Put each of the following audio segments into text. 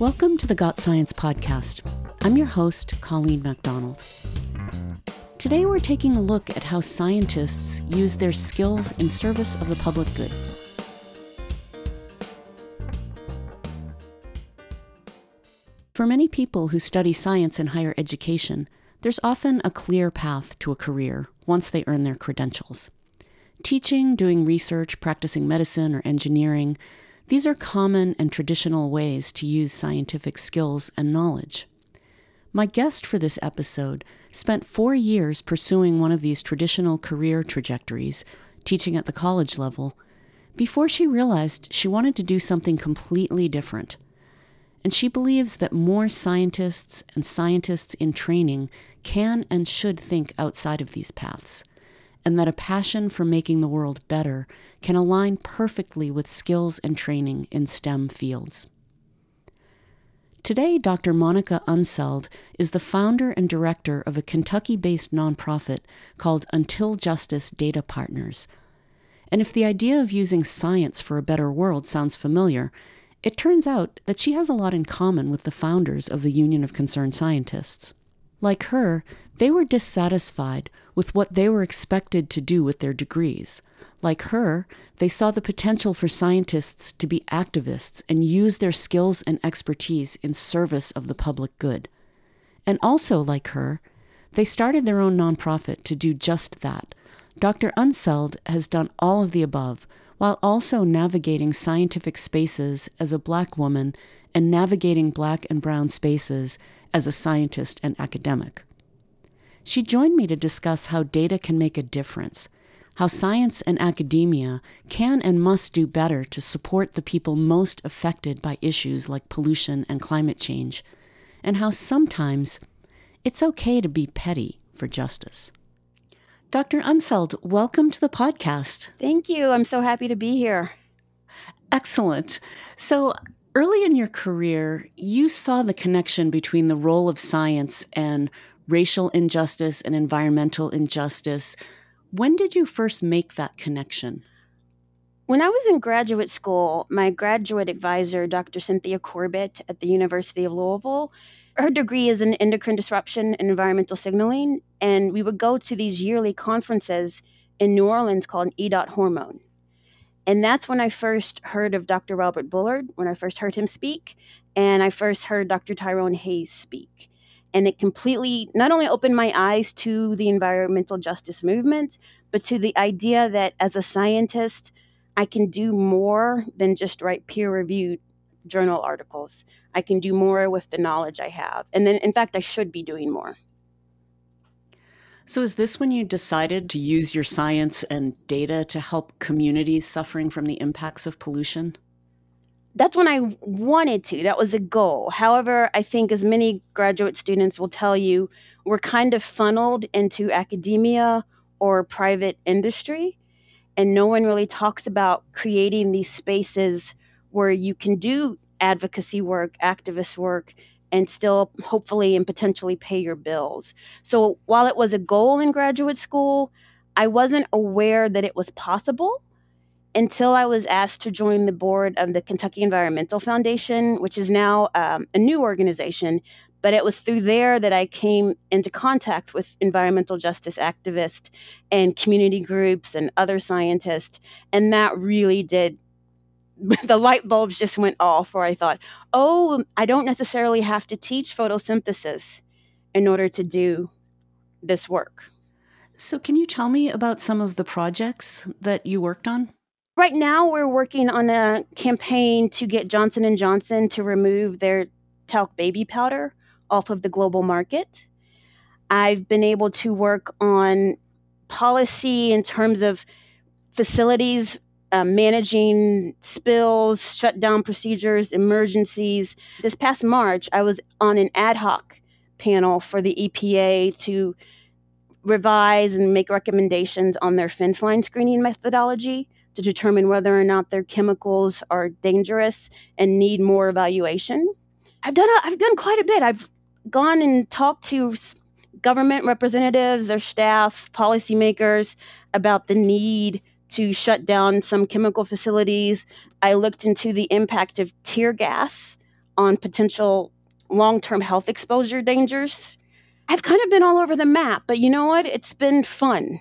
Welcome to the Got Science podcast. I'm your host, Colleen MacDonald. Today we're taking a look at how scientists use their skills in service of the public good. For many people who study science in higher education, there's often a clear path to a career once they earn their credentials. Teaching, doing research, practicing medicine, or engineering, these are common and traditional ways to use scientific skills and knowledge. My guest for this episode spent four years pursuing one of these traditional career trajectories, teaching at the college level, before she realized she wanted to do something completely different. And she believes that more scientists and scientists in training can and should think outside of these paths and that a passion for making the world better can align perfectly with skills and training in STEM fields. Today, Dr. Monica Unseld is the founder and director of a Kentucky based nonprofit called Until Justice Data Partners. And if the idea of using science for a better world sounds familiar, it turns out that she has a lot in common with the founders of the Union of Concerned Scientists. Like her, they were dissatisfied with what they were expected to do with their degrees. Like her, they saw the potential for scientists to be activists and use their skills and expertise in service of the public good. And also, like her, they started their own nonprofit to do just that. Dr. Unseld has done all of the above while also navigating scientific spaces as a black woman and navigating black and brown spaces as a scientist and academic. She joined me to discuss how data can make a difference, how science and academia can and must do better to support the people most affected by issues like pollution and climate change, and how sometimes it's okay to be petty for justice. Dr. Unseld, welcome to the podcast. Thank you. I'm so happy to be here. Excellent. So, Early in your career, you saw the connection between the role of science and racial injustice and environmental injustice. When did you first make that connection? When I was in graduate school, my graduate advisor, Dr. Cynthia Corbitt at the University of Louisville, her degree is in endocrine disruption and environmental signaling. And we would go to these yearly conferences in New Orleans called e.hormone. And that's when I first heard of Dr. Robert Bullard, when I first heard him speak, and I first heard Dr. Tyrone Hayes speak. And it completely not only opened my eyes to the environmental justice movement, but to the idea that as a scientist, I can do more than just write peer reviewed journal articles. I can do more with the knowledge I have. And then, in fact, I should be doing more. So, is this when you decided to use your science and data to help communities suffering from the impacts of pollution? That's when I wanted to. That was a goal. However, I think, as many graduate students will tell you, we're kind of funneled into academia or private industry. And no one really talks about creating these spaces where you can do advocacy work, activist work, and still hopefully and potentially pay your bills. So while it was a goal in graduate school, I wasn't aware that it was possible until I was asked to join the board of the Kentucky Environmental Foundation, which is now um, a new organization. But it was through there that I came into contact with environmental justice activists and community groups and other scientists. And that really did the light bulbs just went off where I thought, oh, I don't necessarily have to teach photosynthesis in order to do this work. So, can you tell me about some of the projects that you worked on? Right now, we're working on a campaign to get Johnson and Johnson to remove their talc baby powder off of the global market. I've been able to work on policy in terms of facilities uh, managing spills, shutdown procedures, emergencies. This past March, I was on an ad hoc panel for the EPA to revise and make recommendations on their fence line screening methodology to determine whether or not their chemicals are dangerous and need more evaluation. I've done a, I've done quite a bit. I've gone and talked to government representatives, their staff, policymakers about the need to shut down some chemical facilities. I looked into the impact of tear gas on potential long term health exposure dangers. I've kind of been all over the map, but you know what? It's been fun.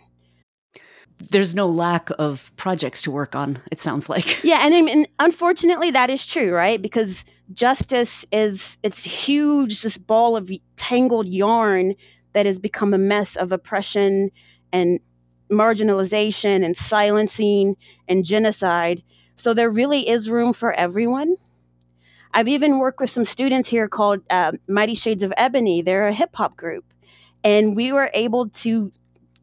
There's no lack of projects to work on, it sounds like. Yeah, and, and unfortunately, that is true, right? Because justice is it's huge, this ball of tangled yarn that has become a mess of oppression and marginalization and silencing and genocide. So there really is room for everyone. I've even worked with some students here called uh, Mighty Shades of Ebony. They're a hip hop group. And we were able to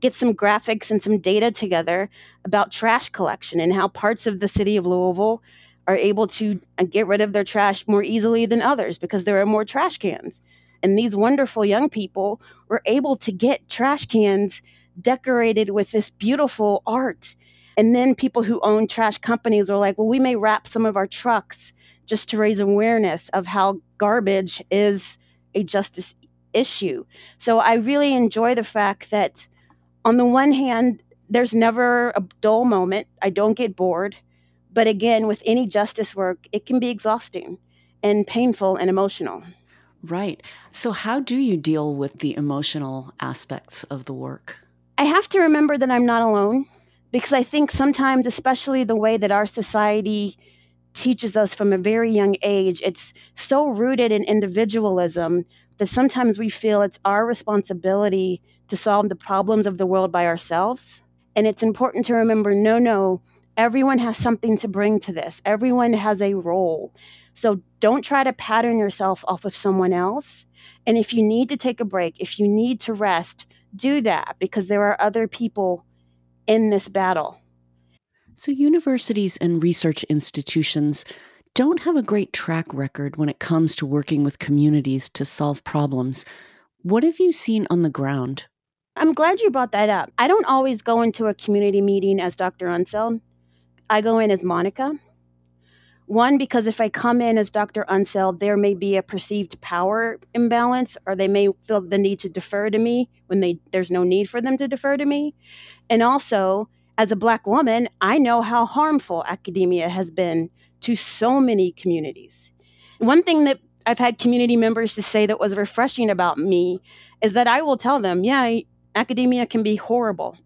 get some graphics and some data together about trash collection and how parts of the city of Louisville are able to uh, get rid of their trash more easily than others because there are more trash cans. And these wonderful young people were able to get trash cans decorated with this beautiful art. And then people who own trash companies were like, well, we may wrap some of our trucks just to raise awareness of how garbage is a justice issue. So I really enjoy the fact that, on the one hand, there's never a dull moment. I don't get bored. But again, with any justice work, it can be exhausting and painful and emotional. Right. So, how do you deal with the emotional aspects of the work? I have to remember that I'm not alone because I think sometimes, especially the way that our society teaches us from a very young age. It's so rooted in individualism that sometimes we feel it's our responsibility to solve the problems of the world by ourselves. And it's important to remember no, no, everyone has something to bring to this, everyone has a role. So don't try to pattern yourself off of someone else. And if you need to take a break, if you need to rest, do that because there are other people in this battle. So, universities and research institutions don't have a great track record when it comes to working with communities to solve problems. What have you seen on the ground? I'm glad you brought that up. I don't always go into a community meeting as Dr. Unseld. I go in as Monica. One, because if I come in as Dr. Unseld, there may be a perceived power imbalance, or they may feel the need to defer to me when they, there's no need for them to defer to me. And also, as a Black woman, I know how harmful academia has been to so many communities. One thing that I've had community members to say that was refreshing about me is that I will tell them, yeah, academia can be horrible.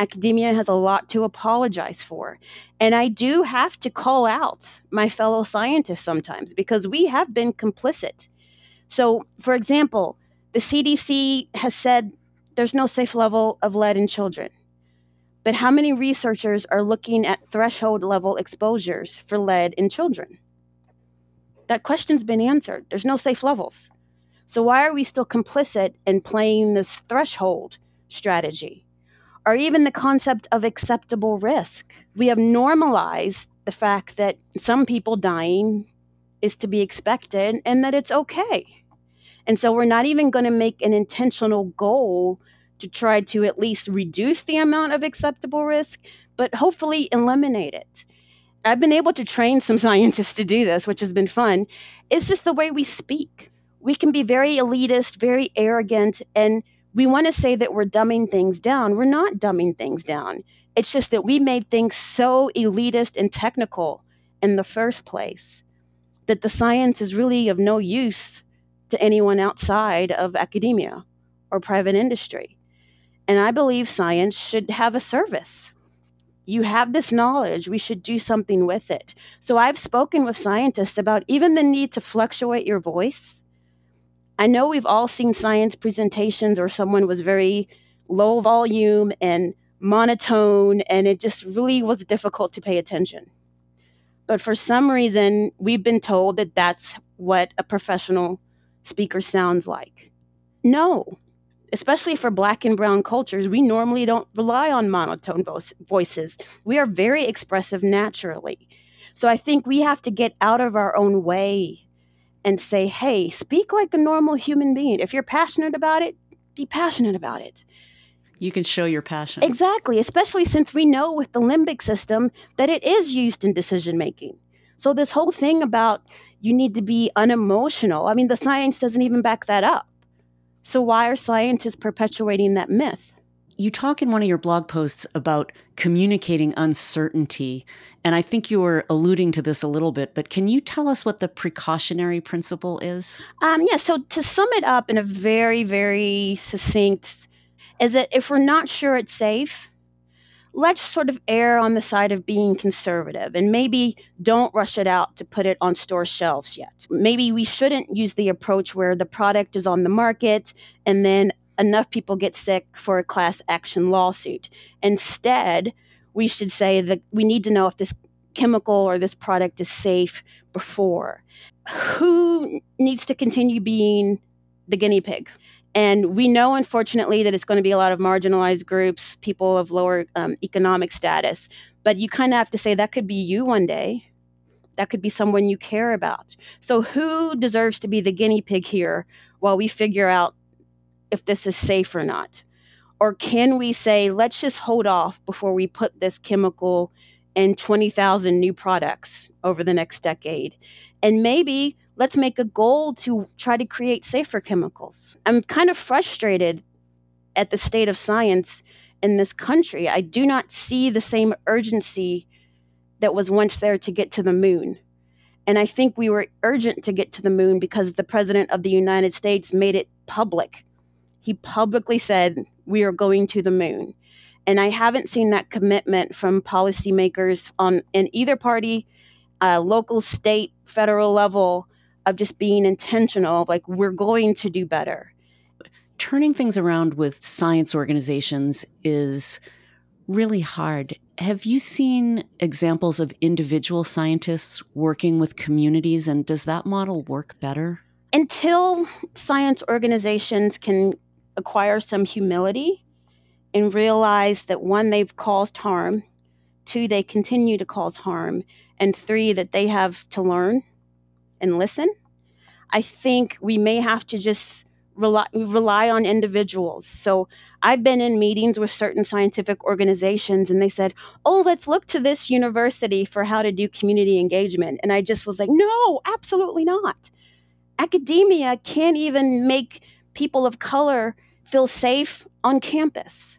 Academia has a lot to apologize for. And I do have to call out my fellow scientists sometimes because we have been complicit. So, for example, the CDC has said there's no safe level of lead in children. But how many researchers are looking at threshold level exposures for lead in children? That question's been answered. There's no safe levels. So why are we still complicit in playing this threshold strategy? Or even the concept of acceptable risk. We have normalized the fact that some people dying is to be expected and that it's okay. And so we're not even going to make an intentional goal to try to at least reduce the amount of acceptable risk, but hopefully eliminate it. I've been able to train some scientists to do this, which has been fun. It's just the way we speak. We can be very elitist, very arrogant, and we want to say that we're dumbing things down. We're not dumbing things down. It's just that we made things so elitist and technical in the first place that the science is really of no use to anyone outside of academia or private industry. And I believe science should have a service. You have this knowledge, we should do something with it. So I've spoken with scientists about even the need to fluctuate your voice. I know we've all seen science presentations where someone was very low volume and monotone, and it just really was difficult to pay attention. But for some reason, we've been told that that's what a professional speaker sounds like. No, especially for black and brown cultures, we normally don't rely on monotone vo- voices. We are very expressive naturally. So I think we have to get out of our own way and say, hey, speak like a normal human being. If you're passionate about it, be passionate about it. You can show your passion. Exactly, especially since we know with the limbic system that it is used in decision making. So, this whole thing about you need to be unemotional, I mean, the science doesn't even back that up. So, why are scientists perpetuating that myth? You talk in one of your blog posts about communicating uncertainty. And I think you were alluding to this a little bit, but can you tell us what the precautionary principle is? Um, yeah, so to sum it up in a very, very succinct, is that if we're not sure it's safe, let's sort of err on the side of being conservative and maybe don't rush it out to put it on store shelves yet. Maybe we shouldn't use the approach where the product is on the market and then enough people get sick for a class action lawsuit. Instead, we should say that we need to know if this chemical or this product is safe before. Who needs to continue being the guinea pig? And we know, unfortunately, that it's going to be a lot of marginalized groups, people of lower um, economic status. But you kind of have to say that could be you one day. That could be someone you care about. So, who deserves to be the guinea pig here while we figure out if this is safe or not? Or can we say, let's just hold off before we put this chemical in 20,000 new products over the next decade? And maybe let's make a goal to try to create safer chemicals. I'm kind of frustrated at the state of science in this country. I do not see the same urgency that was once there to get to the moon. And I think we were urgent to get to the moon because the president of the United States made it public. He publicly said, We are going to the moon. And I haven't seen that commitment from policymakers on in either party, uh, local, state, federal level of just being intentional, like we're going to do better. Turning things around with science organizations is really hard. Have you seen examples of individual scientists working with communities, and does that model work better? Until science organizations can acquire some humility and realize that one, they've caused harm, two, they continue to cause harm, and three, that they have to learn and listen. I think we may have to just rely, rely on individuals. So I've been in meetings with certain scientific organizations and they said, Oh, let's look to this university for how to do community engagement. And I just was like, No, absolutely not. Academia can't even make people of color feel safe on campus.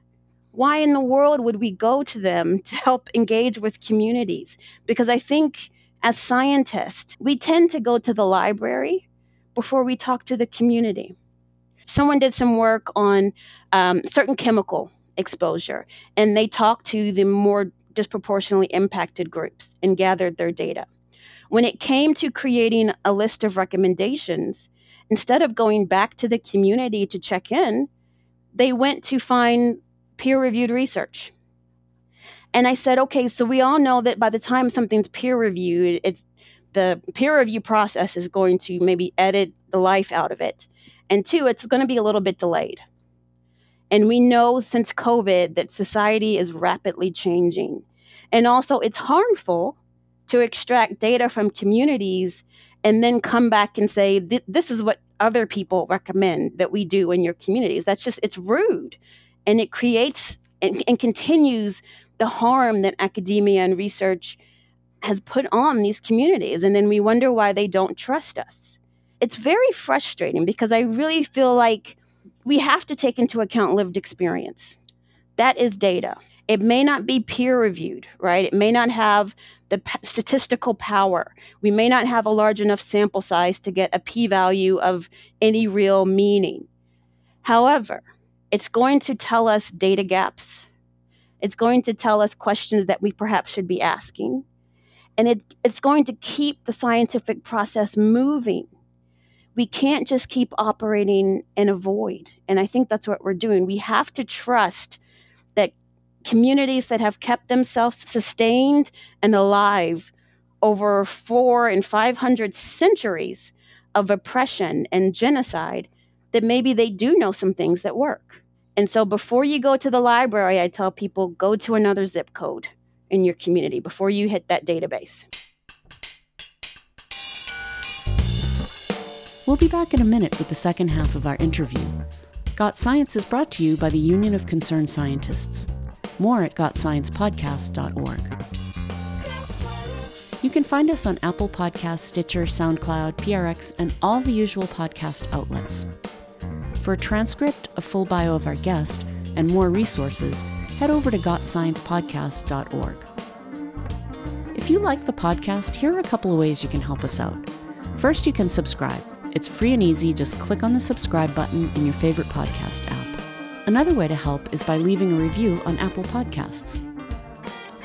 Why in the world would we go to them to help engage with communities? Because I think as scientists, we tend to go to the library before we talk to the community. Someone did some work on um, certain chemical exposure, and they talked to the more disproportionately impacted groups and gathered their data. When it came to creating a list of recommendations, instead of going back to the community to check in, they went to find peer reviewed research. And I said, okay, so we all know that by the time something's peer reviewed, it's the peer review process is going to maybe edit the life out of it. And two, it's going to be a little bit delayed. And we know since COVID that society is rapidly changing. And also, it's harmful to extract data from communities and then come back and say, this is what other people recommend that we do in your communities. That's just, it's rude. And it creates and, and continues the harm that academia and research has put on these communities. And then we wonder why they don't trust us. It's very frustrating because I really feel like we have to take into account lived experience. That is data. It may not be peer reviewed, right? It may not have the p- statistical power. We may not have a large enough sample size to get a p value of any real meaning. However, it's going to tell us data gaps. It's going to tell us questions that we perhaps should be asking and it, it's going to keep the scientific process moving. We can't just keep operating in a void. And I think that's what we're doing. We have to trust communities that have kept themselves sustained and alive over four and 500 centuries of oppression and genocide, that maybe they do know some things that work. And so before you go to the library, I tell people go to another zip code in your community before you hit that database. We'll be back in a minute with the second half of our interview. Got Science is brought to you by the Union of Concerned Scientists. More at gotsciencepodcast.org. You can find us on Apple Podcasts, Stitcher, SoundCloud, PRX, and all the usual podcast outlets. For a transcript, a full bio of our guest, and more resources, head over to gotsciencepodcast.org. If you like the podcast, here are a couple of ways you can help us out. First, you can subscribe. It's free and easy. Just click on the subscribe button in your favorite podcast app. Another way to help is by leaving a review on Apple Podcasts.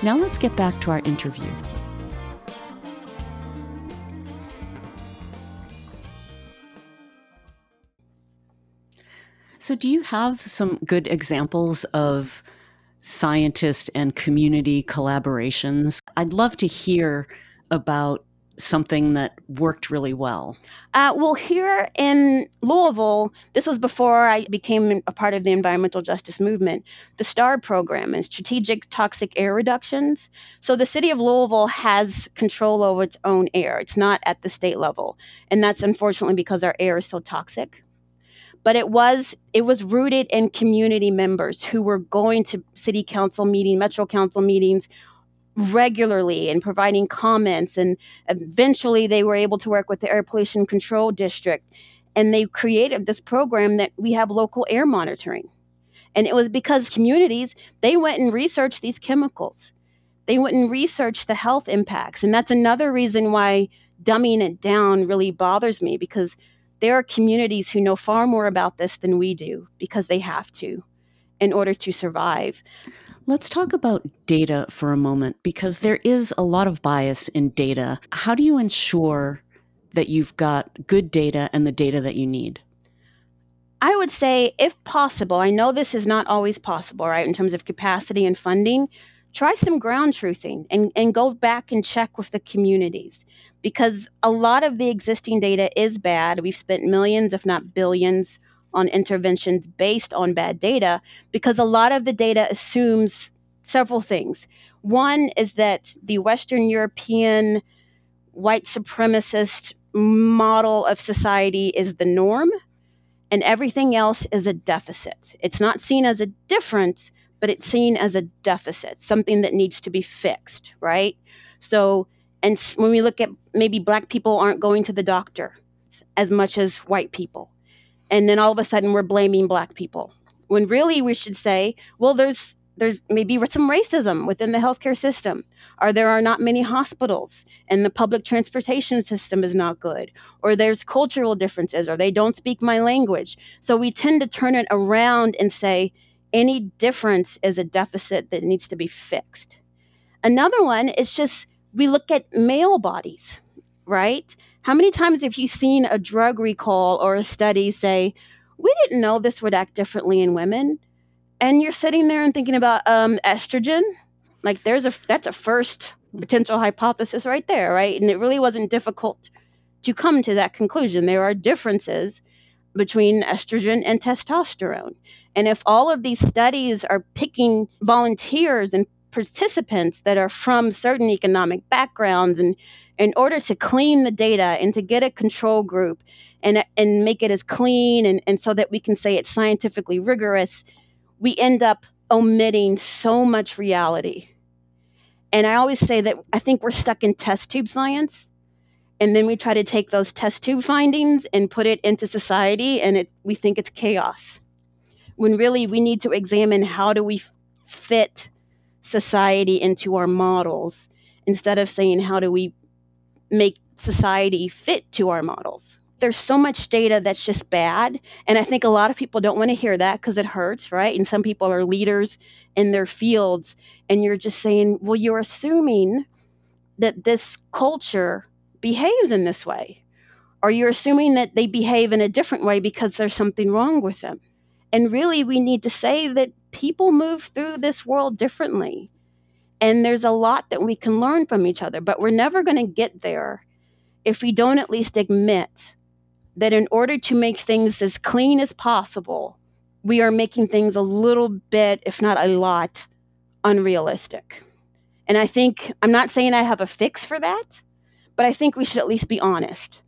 Now let's get back to our interview. So, do you have some good examples of scientist and community collaborations? I'd love to hear about something that worked really well? Uh, well, here in Louisville, this was before I became a part of the environmental justice movement, the STAR program and strategic toxic air reductions. So the city of Louisville has control over its own air. It's not at the state level. And that's unfortunately because our air is so toxic. But it was it was rooted in community members who were going to city council meeting, metro council meetings, regularly and providing comments. And eventually they were able to work with the Air Pollution Control District. And they created this program that we have local air monitoring. And it was because communities, they went and researched these chemicals. They went and researched the health impacts. And that's another reason why dumbing it down really bothers me because there are communities who know far more about this than we do because they have to in order to survive. Let's talk about data for a moment because there is a lot of bias in data. How do you ensure that you've got good data and the data that you need? I would say, if possible, I know this is not always possible, right, in terms of capacity and funding, try some ground truthing and, and go back and check with the communities because a lot of the existing data is bad. We've spent millions, if not billions, on interventions based on bad data because a lot of the data assumes several things. One is that the Western European white supremacist model of society is the norm, and everything else is a deficit. It's not seen as a difference, but it's seen as a deficit, something that needs to be fixed, right? So, and when we look at maybe black people aren't going to the doctor as much as white people and then all of a sudden we're blaming black people. When really we should say well there's there's maybe some racism within the healthcare system. Or there are not many hospitals and the public transportation system is not good? Or there's cultural differences or they don't speak my language. So we tend to turn it around and say any difference is a deficit that needs to be fixed. Another one is just we look at male bodies right how many times have you seen a drug recall or a study say, we didn't know this would act differently in women? And you're sitting there and thinking about um, estrogen. Like there's a that's a first potential hypothesis right there, right? And it really wasn't difficult to come to that conclusion. There are differences between estrogen and testosterone. And if all of these studies are picking volunteers and participants that are from certain economic backgrounds and in order to clean the data and to get a control group and, and make it as clean and, and so that we can say it's scientifically rigorous, we end up omitting so much reality. And I always say that I think we're stuck in test tube science. And then we try to take those test tube findings and put it into society, and it, we think it's chaos. When really we need to examine how do we fit society into our models instead of saying how do we make society fit to our models. There's so much data that's just bad. And I think a lot of people don't want to hear that because it hurts, right? And some people are leaders in their fields. And you're just saying, well, you're assuming that this culture behaves in this way. Or you're assuming that they behave in a different way because there's something wrong with them. And really, we need to say that people move through this world differently. And there's a lot that we can learn from each other, but we're never going to get there if we don't at least admit that in order to make things as clean as possible, we are making things a little bit, if not a lot, unrealistic. And I think, I'm not saying I have a fix for that, but I think we should at least be honest.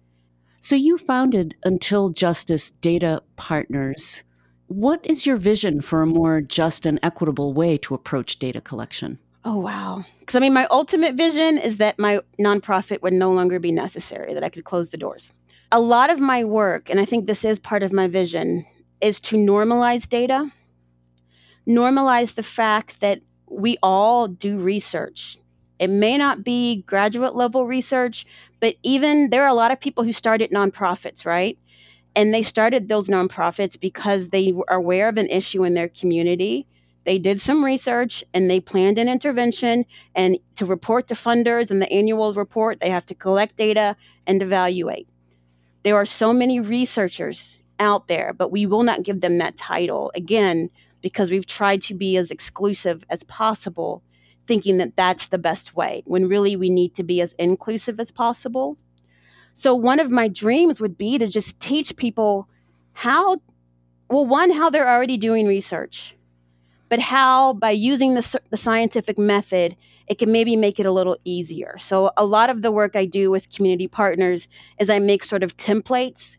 So you founded Until Justice Data Partners. What is your vision for a more just and equitable way to approach data collection? Oh, wow. Because I mean, my ultimate vision is that my nonprofit would no longer be necessary, that I could close the doors. A lot of my work, and I think this is part of my vision, is to normalize data normalize the fact that we all do research. It may not be graduate level research, but even there are a lot of people who started nonprofits, right? And they started those nonprofits because they were aware of an issue in their community. They did some research and they planned an intervention. And to report to funders in the annual report, they have to collect data and evaluate. There are so many researchers out there, but we will not give them that title. Again, because we've tried to be as exclusive as possible, thinking that that's the best way, when really we need to be as inclusive as possible. So, one of my dreams would be to just teach people how, well, one, how they're already doing research, but how by using the, the scientific method, it can maybe make it a little easier. So, a lot of the work I do with community partners is I make sort of templates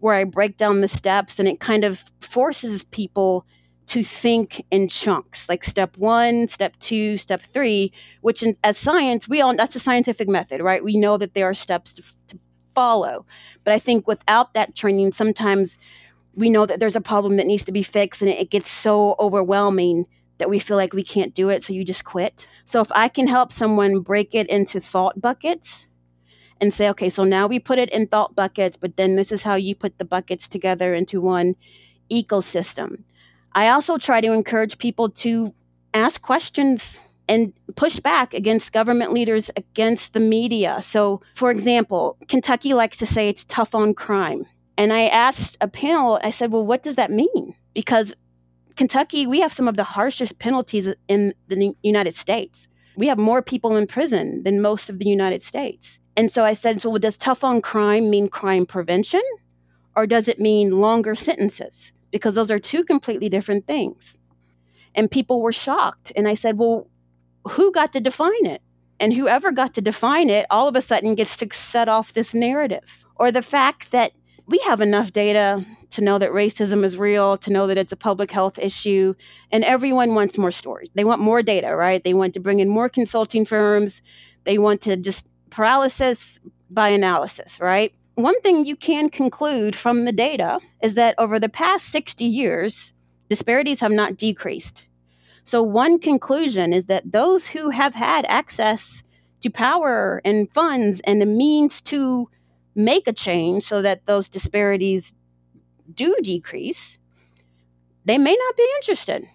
where I break down the steps and it kind of forces people to think in chunks, like step one, step two, step three, which in, as science, we all, that's a scientific method, right? We know that there are steps to, to follow. But I think without that training, sometimes we know that there's a problem that needs to be fixed and it gets so overwhelming that we feel like we can't do it. So you just quit. So if I can help someone break it into thought buckets, and say, okay, so now we put it in thought buckets, but then this is how you put the buckets together into one ecosystem. I also try to encourage people to ask questions and push back against government leaders, against the media. So, for example, Kentucky likes to say it's tough on crime. And I asked a panel, I said, well, what does that mean? Because Kentucky, we have some of the harshest penalties in the United States. We have more people in prison than most of the United States. And so I said, so does tough on crime mean crime prevention? Or does it mean longer sentences? because those are two completely different things. And people were shocked. And I said, well, who got to define it? And whoever got to define it all of a sudden gets to set off this narrative. Or the fact that we have enough data to know that racism is real, to know that it's a public health issue, and everyone wants more stories. They want more data, right? They want to bring in more consulting firms. They want to just paralysis by analysis, right? one thing you can conclude from the data is that over the past 60 years, disparities have not decreased. So, one conclusion is that those who have had access to power and funds and the means to make a change so that those disparities do decrease, they may not be interested.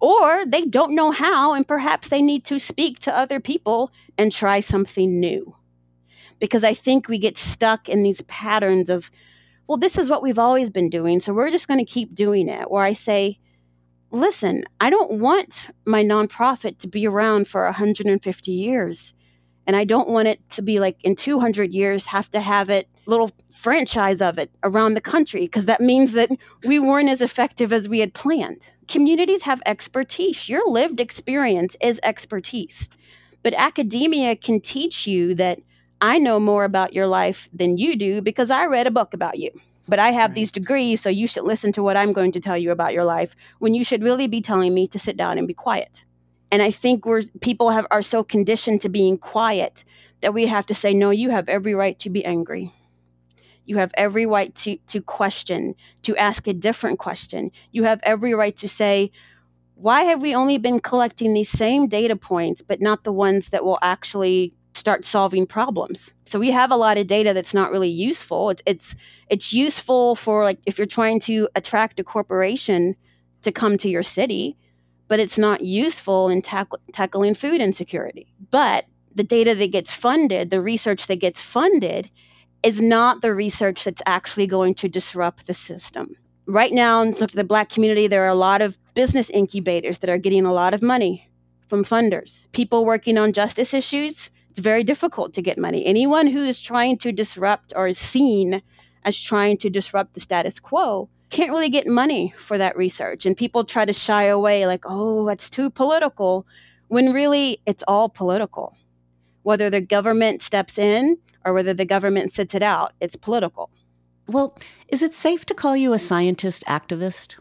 Or they don't know how, and perhaps they need to speak to other people and try something new because I think we get stuck in these patterns of, well, this is what we've always been doing, so we're just going to keep doing it. Where I say, listen, I don't want my nonprofit to be around for 150 years. And I don't want it to be like in 200 years, have to have it, little franchise of it around the country, because that means that we weren't as effective as we had planned. Communities have expertise. Your lived experience is expertise. But academia can teach you that I know more about your life than you do because I read a book about you. But I have right. these degrees, so you should listen to what I'm going to tell you about your life when you should really be telling me to sit down and be quiet. And I think we're people have are so conditioned to being quiet that we have to say, no, you have every right to be angry. You have every right to, to question, to ask a different question. You have every right to say, why have we only been collecting these same data points, but not the ones that will actually start solving problems. So we have a lot of data that's not really useful. It's it's it's useful for like if you're trying to attract a corporation to come to your city, but it's not useful in tack- tackling food insecurity. But the data that gets funded, the research that gets funded is not the research that's actually going to disrupt the system. Right now, in the black community, there are a lot of business incubators that are getting a lot of money from funders. People working on justice issues it's very difficult to get money. Anyone who is trying to disrupt or is seen as trying to disrupt the status quo can't really get money for that research. And people try to shy away, like, oh, that's too political, when really it's all political. Whether the government steps in or whether the government sits it out, it's political. Well, is it safe to call you a scientist activist?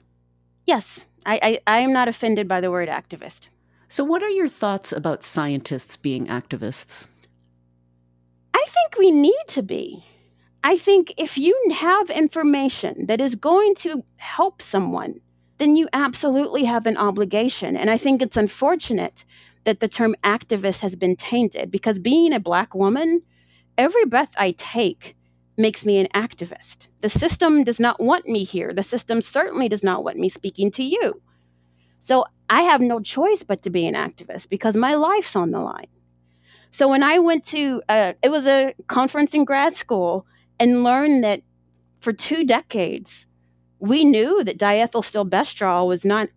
Yes. I, I, I am not offended by the word activist. So, what are your thoughts about scientists being activists? I think we need to be. I think if you have information that is going to help someone, then you absolutely have an obligation. And I think it's unfortunate that the term activist has been tainted because being a Black woman, every breath I take makes me an activist. The system does not want me here. The system certainly does not want me speaking to you. So I have no choice but to be an activist because my life's on the line. So when I went to, uh, it was a conference in grad school and learn that for two decades, we knew that diethylstilbestrol was not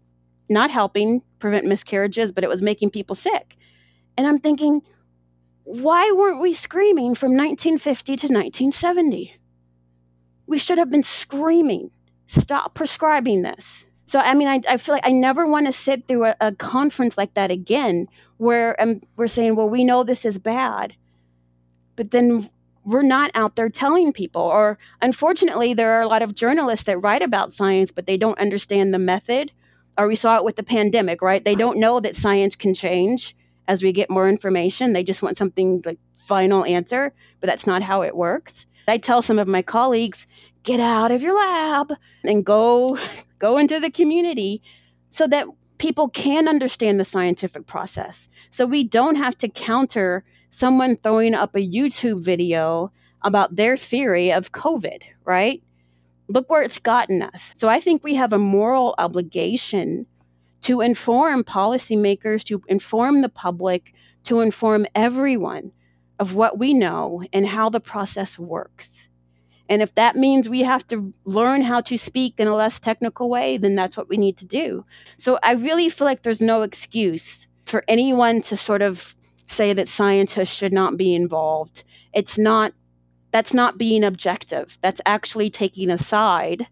not helping prevent miscarriages, but it was making people sick. And I'm thinking, why weren't we screaming from 1950 to 1970? We should have been screaming, stop prescribing this. So, I mean, I, I feel like I never want to sit through a, a conference like that again where um, we're saying, well, we know this is bad, but then we're not out there telling people. Or unfortunately, there are a lot of journalists that write about science, but they don't understand the method. Or we saw it with the pandemic, right? They don't know that science can change as we get more information. They just want something like final answer, but that's not how it works. I tell some of my colleagues, get out of your lab and go go into the community so that people can understand the scientific process. So we don't have to counter someone throwing up a YouTube video about their theory of COVID, right? Look where it's gotten us. So I think we have a moral obligation to inform policymakers, to inform the public, to inform everyone of what we know and how the process works. And if that means we have to learn how to speak in a less technical way, then that's what we need to do. So I really feel like there's no excuse for anyone to sort of say that scientists should not be involved. It's not that's not being objective. That's actually taking a side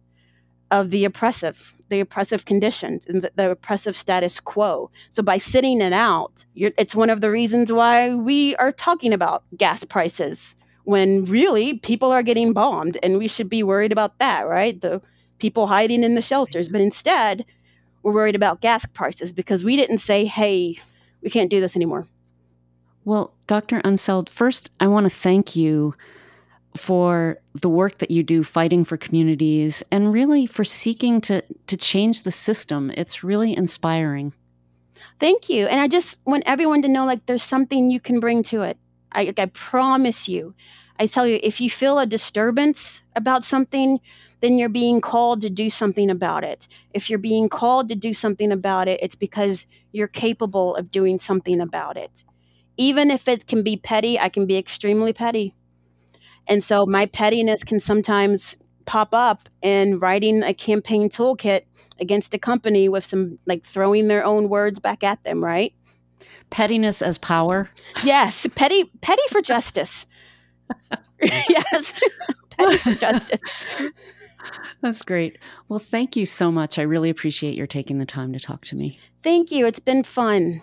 of the oppressive, the oppressive conditions and the, the oppressive status quo. So by sitting it out, it's one of the reasons why we are talking about gas prices when really people are getting bombed and we should be worried about that, right? The people hiding in the shelters. But instead, we're worried about gas prices because we didn't say, hey, we can't do this anymore. Well, Dr. Unseld, first, I want to thank you for the work that you do fighting for communities and really for seeking to, to change the system. It's really inspiring. Thank you. And I just want everyone to know like there's something you can bring to it. I, I promise you. I tell you, if you feel a disturbance about something, then you're being called to do something about it. If you're being called to do something about it, it's because you're capable of doing something about it even if it can be petty, I can be extremely petty. And so my pettiness can sometimes pop up in writing a campaign toolkit against a company with some like throwing their own words back at them, right? Pettiness as power. Yes, petty petty for justice. yes. petty for justice. That's great. Well, thank you so much. I really appreciate your taking the time to talk to me. Thank you. It's been fun.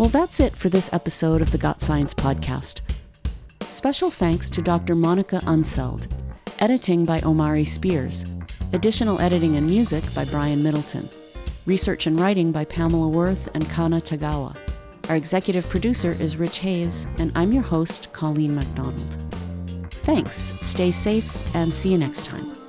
Well, that's it for this episode of the Got Science podcast. Special thanks to Dr. Monica Unseld, editing by Omari Spears, additional editing and music by Brian Middleton, research and writing by Pamela Worth and Kana Tagawa. Our executive producer is Rich Hayes, and I'm your host, Colleen MacDonald. Thanks, stay safe, and see you next time.